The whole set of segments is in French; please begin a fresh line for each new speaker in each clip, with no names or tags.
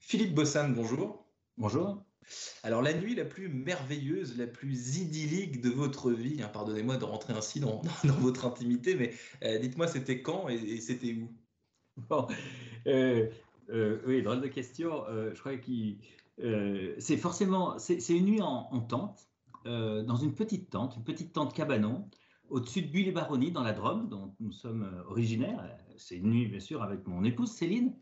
Philippe Bossan, bonjour.
Bonjour.
Alors la nuit la plus merveilleuse, la plus idyllique de votre vie, hein, pardonnez-moi de rentrer ainsi dans, dans votre intimité, mais euh, dites-moi c'était quand et, et c'était où?
Bon, euh, euh, oui, drôle de question. Je crois que c'est forcément, c'est une nuit en, en tente, dans une petite tente, une petite tente cabanon, au-dessus de Bulle-et-Baronnie, dans la Drôme, dont nous sommes originaires. C'est une nuit, bien sûr, avec mon épouse Céline,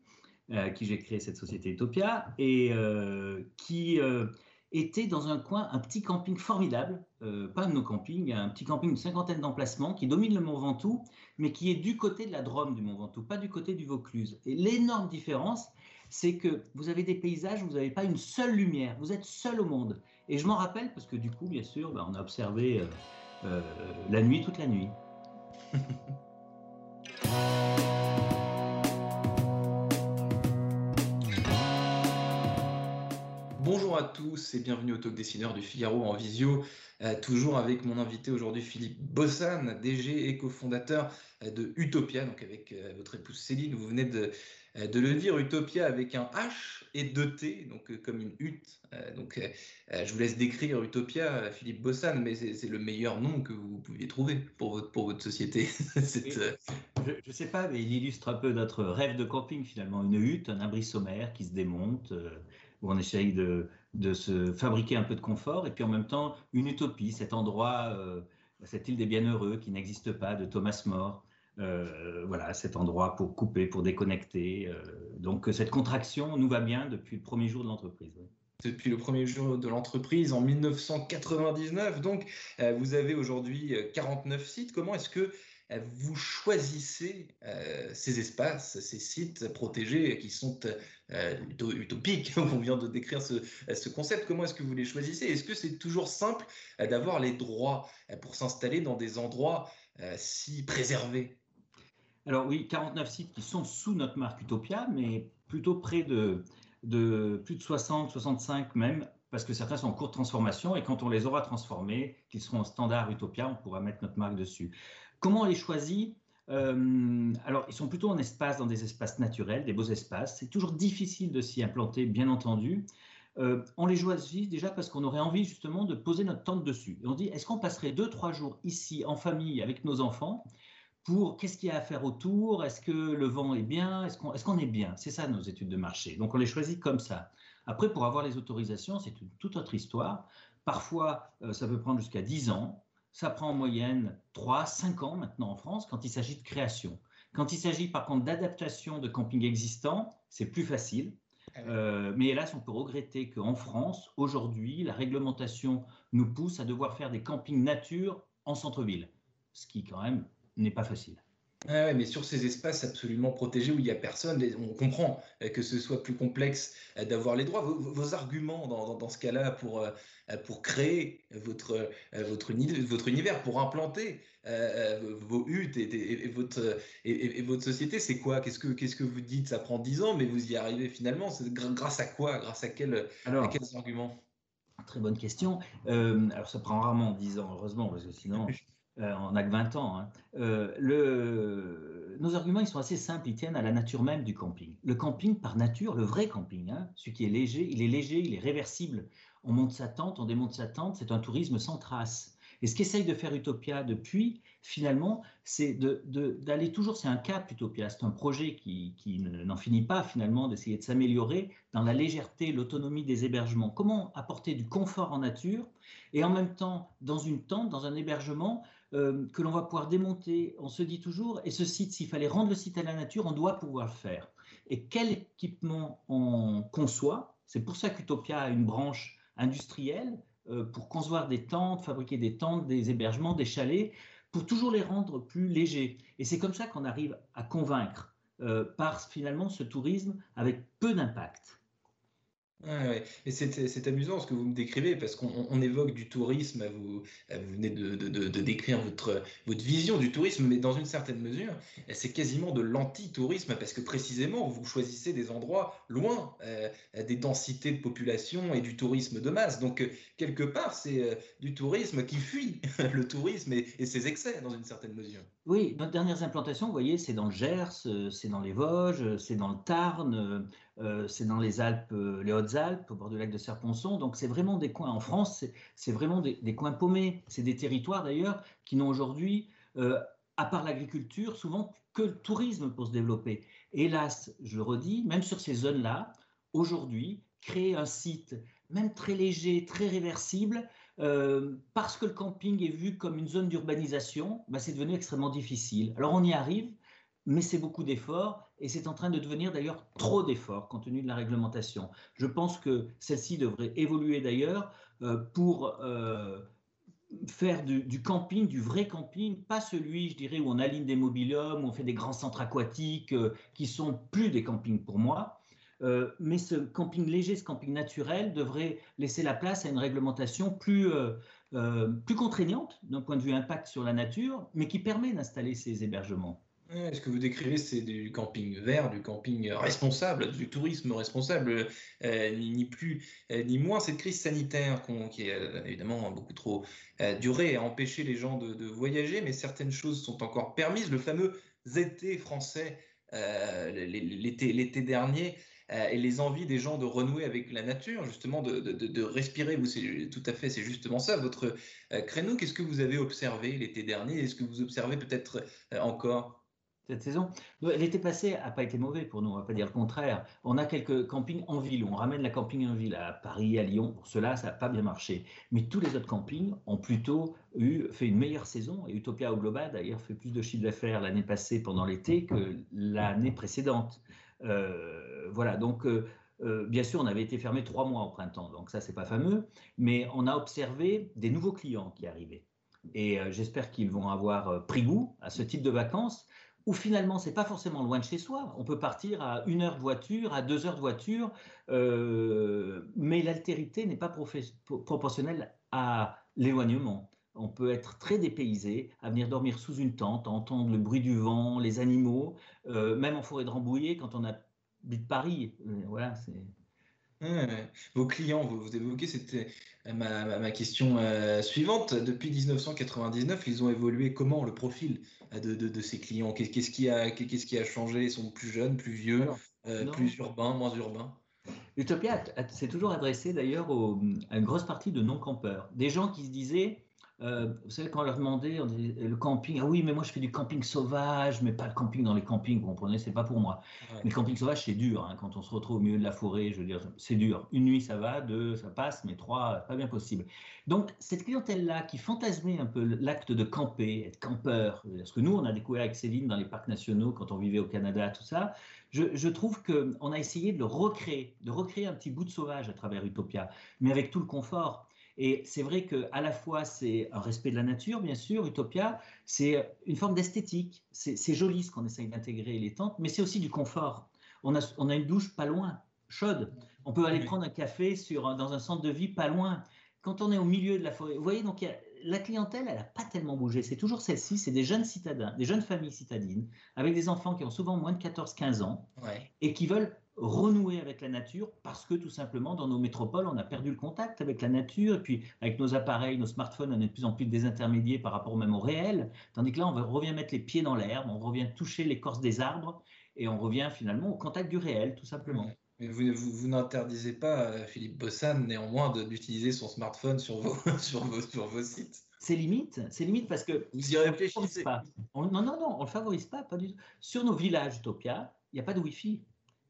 qui j'ai créé cette société Utopia, et euh, qui euh, était dans un coin, un petit camping formidable, euh, pas un de nos campings, un petit camping d'une cinquantaine d'emplacements qui domine le Mont Ventoux, mais qui est du côté de la Drôme du Mont Ventoux, pas du côté du Vaucluse. Et l'énorme différence, c'est que vous avez des paysages où vous n'avez pas une seule lumière, vous êtes seul au monde. Et je m'en rappelle parce que du coup, bien sûr, ben, on a observé euh, euh, la nuit toute la nuit.
Bonjour à tous et bienvenue au Talk Dessineur du Figaro en visio, euh, toujours avec mon invité aujourd'hui Philippe Bossan, DG et cofondateur euh, de Utopia, donc avec euh, votre épouse Céline, vous venez de, de le dire, Utopia avec un H et deux T, donc euh, comme une hutte. Donc je vous laisse décrire Utopia, Philippe Bossan, mais c'est le meilleur nom que vous pouviez trouver pour votre, pour votre société.
Je ne sais pas, mais il illustre un peu notre rêve de camping finalement. Une hutte, un abri sommaire qui se démonte, où on essaye de, de se fabriquer un peu de confort, et puis en même temps une utopie, cet endroit, euh, cette île des bienheureux qui n'existe pas, de Thomas More. Euh, voilà, cet endroit pour couper, pour déconnecter. euh, donc cette contraction nous va bien depuis le premier jour de l'entreprise.
depuis le premier jour de l'entreprise en 1999. Donc, vous avez aujourd'hui euh, 49 sites. Comment est-ce que vous choisissez euh, ces espaces, ces sites protégés qui sont euh, uto- utopiques On vient de décrire ce, ce concept. Comment est-ce que vous les choisissez? Est-ce que c'est toujours simple euh, d'avoir les droits euh, pour s'installer dans des endroits euh, si préservés?
Alors oui, 49 sites qui sont sous notre marque Utopia, mais plutôt près de, de plus de 60, 65 même, parce que certains sont en cours de transformation et quand on les aura transformés, qu'ils seront en standard Utopia, on pourra mettre notre marque dessus. Comment on les choisit Euh, alors, ils sont plutôt en espace, dans des espaces naturels, des beaux espaces. C'est toujours difficile de s'y implanter, bien entendu. Euh, on les choisit déjà parce qu'on aurait envie justement de poser notre tente dessus. On dit, est-ce qu'on passerait deux, trois jours ici en famille avec nos enfants pour qu'est-ce qu'il y a à faire autour? Est-ce que le vent est bien? Est-ce qu'on est, qu'on est bien? C'est ça nos études de marché. Donc on les choisit comme ça. Après, pour avoir les autorisations, c'est une toute autre histoire. Parfois, euh, ça peut prendre jusqu'à 10 ans. Ça prend en moyenne 3, 5 ans maintenant en France quand il s'agit de création. Quand il s'agit par contre d'adaptation de camping existants, c'est plus facile. Euh, mais hélas, on peut regretter qu'en France, aujourd'hui, la réglementation nous pousse à devoir faire des campings nature en centre-ville, ce qui quand même n'est pas facile.
Ah ouais, mais sur ces espaces absolument protégés où il n'y a personne, on comprend euh, que ce soit plus complexe euh, d'avoir les droits. Vos, arguments dans, dans- dans ce cas-là pour, euh, pour créer votre, votre, uni- votre univers, pour implanter vos huttes et, et- et votre, et, et- et votre société, c'est quoi? Qu'est-ce que qu'est-ce que vous dites? Ça prend 10 ans, mais vous y arrivez finalement. Grâce à quoi? Grâce à, quel, à
Alors,
quels arguments?
très bonne question. Euh, alors, ça prend rarement 10 ans, heureusement, parce que sinon, euh, on n'a que 20 ans. hein. Euh. Nos arguments, ils sont assez simples, ils tiennent à la nature même du camping. Le camping, par nature, le vrai camping, hein, celui qui est léger, il est léger, il est réversible. On monte sa tente, on démonte sa tente, c'est un tourisme sans trace. Et ce qu'essaye de faire Utopia depuis, finalement, c'est d'aller toujours, c'est un cap Utopia, c'est un projet qui, qui ne- n'en finit pas finalement d'essayer de s'améliorer dans la légèreté, l'autonomie des hébergements. Comment apporter du confort en nature et en même temps, dans une tente, dans un hébergement euh, que l'on va pouvoir démonter, on se dit toujours, et ce site, s'il fallait rendre le site à la nature, on doit pouvoir le faire. Et quel équipement on conçoit C'est pour ça qu'Utopia a une branche industrielle euh, pour concevoir des tentes, fabriquer des tentes, des hébergements, des chalets, pour toujours les rendre plus légers. Et c'est comme ça qu'on arrive à convaincre par finalement ce tourisme avec peu d'impact.
Ouais, c'est amusant ce que vous me décrivez parce qu'on évoque du tourisme, vous, vous venez de, de, décrire votre, votre vision du tourisme, mais dans une certaine mesure, c'est quasiment de l'anti-tourisme parce que précisément, vous choisissez des endroits loin euh, des densités de population et du tourisme de masse. Donc, euh, quelque part, c'est euh, du tourisme qui fuit le tourisme et, et, ses excès dans une certaine mesure.
Oui, notre dernières implantations, vous voyez, c'est dans le Gers, c'est dans les Vosges, c'est dans le Tarn. Euh, c'est dans les Alpes, euh, les Hautes-Alpes, au bord du lac de Serponçon. Donc c'est vraiment des coins, en France, c'est vraiment des, coins paumés. C'est des territoires d'ailleurs qui n'ont aujourd'hui, euh, à part l'agriculture, souvent que le tourisme pour se développer. Hélas, je le redis, même sur ces zones-là, aujourd'hui, créer un site, même très léger, très réversible, parce que le camping est vu comme une zone d'urbanisation, bah, c'est devenu extrêmement difficile. Alors on y arrive, mais c'est beaucoup d'efforts et c'est en train de devenir d'ailleurs trop d'efforts compte tenu de la réglementation. Je pense que celle-ci devrait évoluer d'ailleurs euh, pour euh, faire du, camping, du vrai camping, pas celui, je dirais, où on aligne des mobiliums, où on fait des grands centres aquatiques euh, qui sont plus des campings pour moi. mais ce camping léger, ce camping naturel devrait laisser la place à une réglementation plus contraignante d'un point de vue impact sur la nature, mais qui permet d'installer ces hébergements.
Ce que vous décrivez, c'est du camping vert, du camping responsable, du tourisme responsable, euh, ni, plus euh, ni moins. Cette crise sanitaire qui a euh, évidemment beaucoup trop duré a empêché les gens de, voyager, mais certaines choses sont encore permises. Le fameux été français l'été dernier et les envies des gens de renouer avec la nature, justement de, de respirer. Vous, c'est tout à fait, c'est justement ça votre créneau. Qu'est-ce que vous avez observé l'été dernier? Est-ce que vous observez peut-être encore
cette saison. L'été passé n'a pas été mauvais pour nous, on ne va pas dire le contraire. On a quelques campings en ville, on ramène la camping en ville à Paris, à Lyon. Pour cela, ça n'a pas bien marché. Mais tous les autres campings ont plutôt eu, fait une meilleure saison. Et Utopia au global, d'ailleurs, fait plus de chiffre d'affaires l'année passée pendant l'été que l'année précédente. Euh, voilà, donc euh, euh, bien sûr, on avait été fermé trois mois au printemps, donc ça, c'est pas fameux. Mais on a observé des nouveaux clients qui arrivaient. Et j'espère qu'ils vont avoir pris goût à ce type de vacances où finalement, c'est pas forcément loin de chez soi. On peut partir à une heure de voiture, à deux heures de voiture, euh, mais l'altérité n'est pas proportionnelle à l'éloignement. On peut être très dépaysé, à venir dormir sous une tente, à entendre le bruit du vent, les animaux, euh, même en forêt de Rambouillet, quand on habite Paris. Euh, voilà, c'est
vos clients, vous, évoquez, c'était ma, question euh, suivante. Depuis 1999, ils ont évolué comment le profil euh, de, ces clients? Qu'est-ce qui, a, qu'est-ce qui a changé? Ils sont plus jeunes, plus vieux, euh, plus urbains, moins urbains?
Utopia s'est toujours adressé d'ailleurs à une grosse partie de non-campeurs. Des gens qui se disaient euh, vous savez, quand on leur demandait, on le camping, ah oui, mais moi je fais du camping sauvage, mais pas le camping dans les campings, vous comprenez, c'est pas pour moi. Mais le camping sauvage, c'est dur, hein, quand on se retrouve au milieu de la forêt, je veux dire, c'est dur. Une nuit, ça va, deux, ça passe, mais trois, pas bien possible. Donc, cette clientèle-là qui fantasmait un peu l'acte de camper, être campeur, ce que nous, on a découvert avec Céline dans les parcs nationaux quand on vivait au Canada, tout ça, je, je trouve qu'on a essayé de le recréer, de recréer un petit bout de sauvage à travers Utopia, mais avec tout le confort. Et c'est vrai qu'à la fois, c'est un respect de la nature, bien sûr, Utopia, c'est une forme d'esthétique. C'est joli ce qu'on essaye d'intégrer les tentes, mais c'est aussi du confort. On a, on a une douche pas loin, chaude. On peut aller prendre un café sur, dans un centre de vie pas loin. Quand on est au milieu de la forêt, vous voyez, donc la clientèle, elle n'a pas tellement bougé. C'est toujours celle-ci, c'est des jeunes citadins, des jeunes familles citadines, avec des enfants qui ont souvent moins de 14-15 ans et qui veulent renouer avec la nature parce que tout simplement dans nos métropoles on a perdu le contact avec la nature et puis avec nos appareils, nos smartphones on est de plus en plus désintermédiés par rapport même au réel tandis que là on revient mettre les pieds dans l'herbe, on revient toucher l'écorce des arbres et on revient finalement au contact du réel tout simplement.
Mais vous, vous, n'interdisez pas, euh, Philippe Bossan, néanmoins, d'utiliser son smartphone sur vos, sur vos, sur vos sites
c'est limite, c'est limite parce que
vous y réfléchissez.
Pas. non, non, non, on le favorise pas, pas du tout. Sur nos villages Utopia, il n'y a pas de Wi-Fi.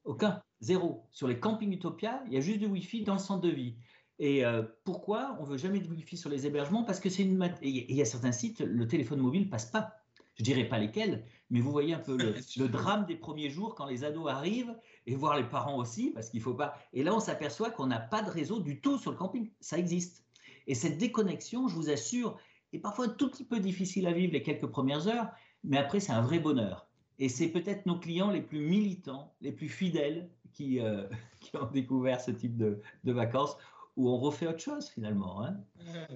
Aucun, zéro. Sur les campings Utopia, il y a juste du Wi-Fi dans le centre de vie. Et euh, pourquoi on veut jamais de Wi-Fi sur les hébergements? Parce que c'est une il y a certains sites, le téléphone mobile passe pas. Je dirais pas lesquels, mais vous voyez un peu le, drame des premiers jours quand les ados arrivent et voir les parents aussi, parce qu'il faut pas. Et là, on s'aperçoit qu'on n'a pas de réseau du tout sur le camping. Ça existe. Et cette déconnexion, je vous assure, est parfois un tout petit peu difficile à vivre les quelques premières heures, mais après, c'est un vrai bonheur. Et c'est peut-être nos clients les plus militants, les plus fidèles qui, euh, ont découvert ce type de, vacances où on refait autre chose finalement. Hein.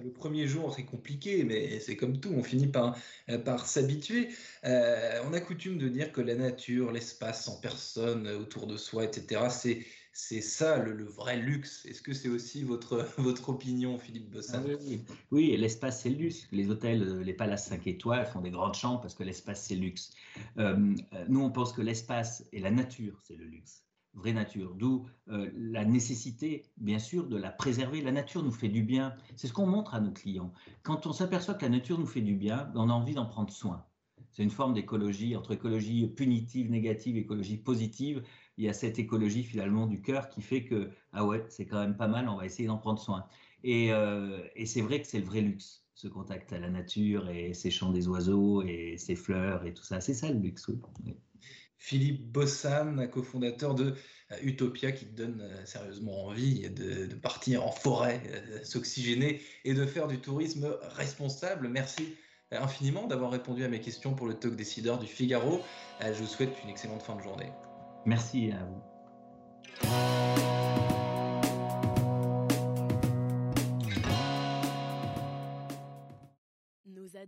Le premier jour, c'est compliqué, mais c'est comme tout, on finit par, par s'habituer. Euh, on a coutume de dire que la nature, l'espace sans personne autour de soi, etc., c'est c'est ça le, vrai luxe. Est-ce que c'est aussi votre, votre opinion, Philippe Bossin?
Ah Oui, oui. l'espace, c'est le luxe. Les hôtels, euh, les palaces 5 étoiles font des grandes chambres parce que l'espace, c'est le luxe. Euh, euh, nous, on pense que l'espace et la nature, c'est le luxe. Vraie nature. D'où la nécessité, bien sûr, de la préserver. La nature nous fait du bien. C'est ce qu'on montre à nos clients. Quand on s'aperçoit que la nature nous fait du bien, on a envie d'en prendre soin. C'est une forme d'écologie, entre écologie punitive, négative, écologie positive il y a cette écologie finalement du cœur qui fait que, ah ouais, c'est quand même pas mal, on va essayer d'en prendre soin. Et, euh, et c'est vrai que c'est le vrai luxe, ce contact à la nature et ces chants des oiseaux et ces fleurs et tout ça. C'est ça le luxe, oui.
Philippe Bossan, cofondateur de euh, Utopia, qui te donne euh, sérieusement envie de, de partir en forêt, s'oxygéner et de faire du tourisme responsable. Merci infiniment d'avoir répondu à mes questions pour le talk décideur du Figaro. Je vous souhaite une excellente fin de journée.
Merci à vous.